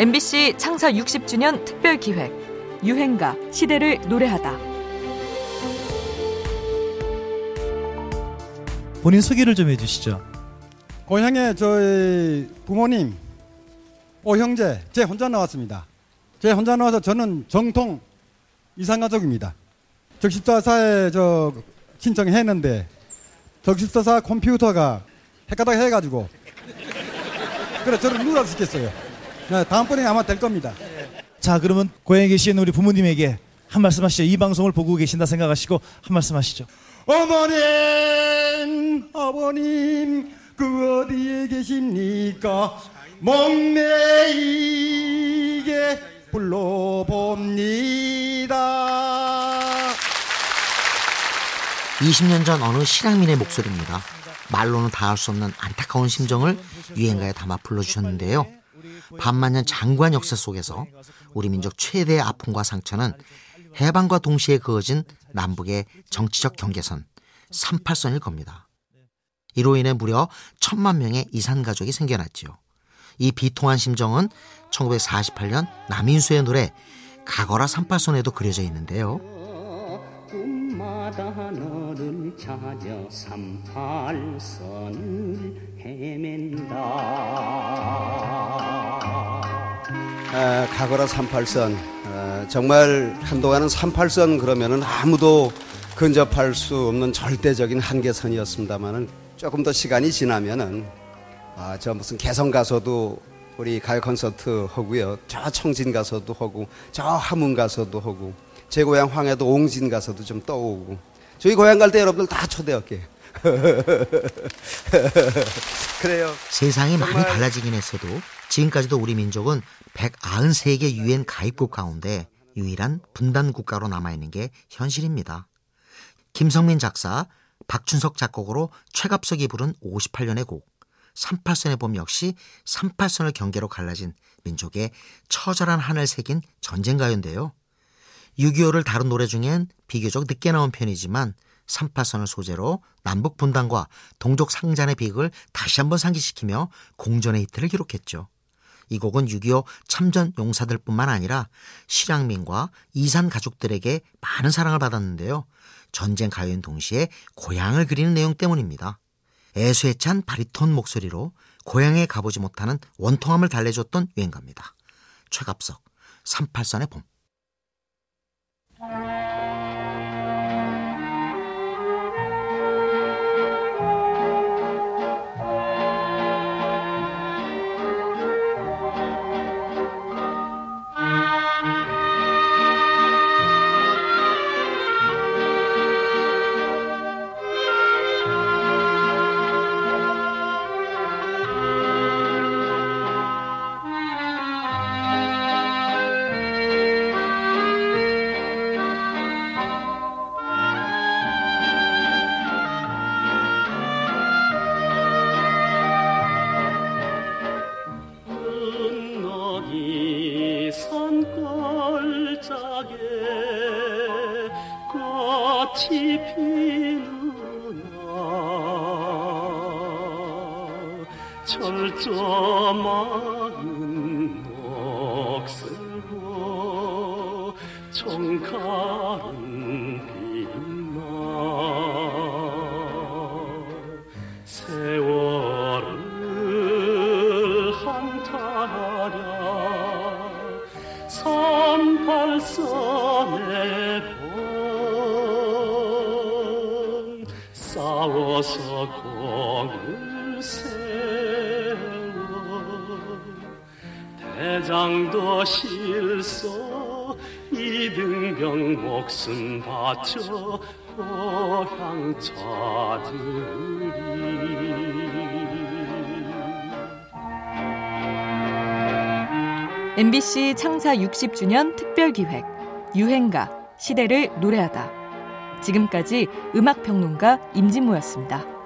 MBC 창사 60주년 특별 기획 유행가 시대를 노래하다. 본인 소개를 좀 해주시죠. 고향에 저희 부모님, 오 형제, 제 혼자 나왔습니다. 제 혼자 나와서 저는 정통 이산가족입니다. 적십자사에 저 신청했는데 적십자사 컴퓨터가 헷가닥 해가지고 그래 저를 누락 시켰어요. 네, 다음번에 아마 될 겁니다. 자, 그러면 고향에 계신 우리 부모님에게 한 말씀 하시죠. 이 방송을 보고 계신다 생각하시고 한 말씀 하시죠. 어머님, 아버님, 그 어디에 계십니까? 목매이게 불러봅니다. 20년 전 어느 실향민의 목소리입니다. 말로는 다 할 수 없는 안타까운 심정을 유행가에 담아 불러주셨는데요. 반만년 장관 역사 속에서 우리 민족 최대의 아픔과 상처는 해방과 동시에 그어진 남북의 정치적 경계선 38선일 겁니다. 이로 인해 무려 천만 명의 이산 가족이 생겨났지요. 이 비통한 심정은 1948년 남인수의 노래 가거라 38선에도 그려져 있는데요. 꿈마다 너를 찾아 삼팔선을 헤맨다 아, 가거라 38선. 아, 정말 한동안은 38선 그러면은 아무도 근접할 수 없는 절대적인 한계선이었습니다만은 조금 더 시간이 지나면은 아, 저 무슨 개성 가서도 우리 가요 콘서트 하고요. 저 청진 가서도 하고 저 함흥 가서도 하고 제 고향 황해도 옹진 가서도 좀 떠오고. 저희 고향 갈 때 여러분들 다 초대할게요 그래요. 세상이 많이 달라지긴 했어도 지금까지도 우리 민족은 193개 유엔 가입국 가운데 유일한 분단 국가로 남아있는 게 현실입니다. 김성민 작사, 박춘석 작곡으로 최갑석이 부른 58년의 곡 38선의 봄 역시 38선을 경계로 갈라진 민족의 처절한 한을 새긴 전쟁가요인데요. 6.25를 다룬 노래 중엔 비교적 늦게 나온 편이지만 38선을 소재로 남북 분단과 동족 상잔의 비극을 다시 한번 상기시키며 공전의 히트를 기록했죠. 이 곡은 6.25 참전 용사들뿐만 아니라 실향민과 이산 가족들에게 많은 사랑을 받았는데요. 전쟁 가요인 동시에 고향을 그리는 내용 때문입니다. 애수에 찬 바리톤 목소리로 고향에 가보지 못하는 원통함을 달래줬던 유행가입니다. 최갑석 38선의 봄 꽃이 피누나 철저마은 녹슬고 총칼은 빛나 세월을 한탄하랴. 삼팔선 싸워서 공을 세워 대장도 실소 이등병 목숨 바쳐 고향 찾으리 MBC 창사 60주년 특별 기획 유행가 시대를 노래하다. 지금까지 음악 평론가 임진모였습니다.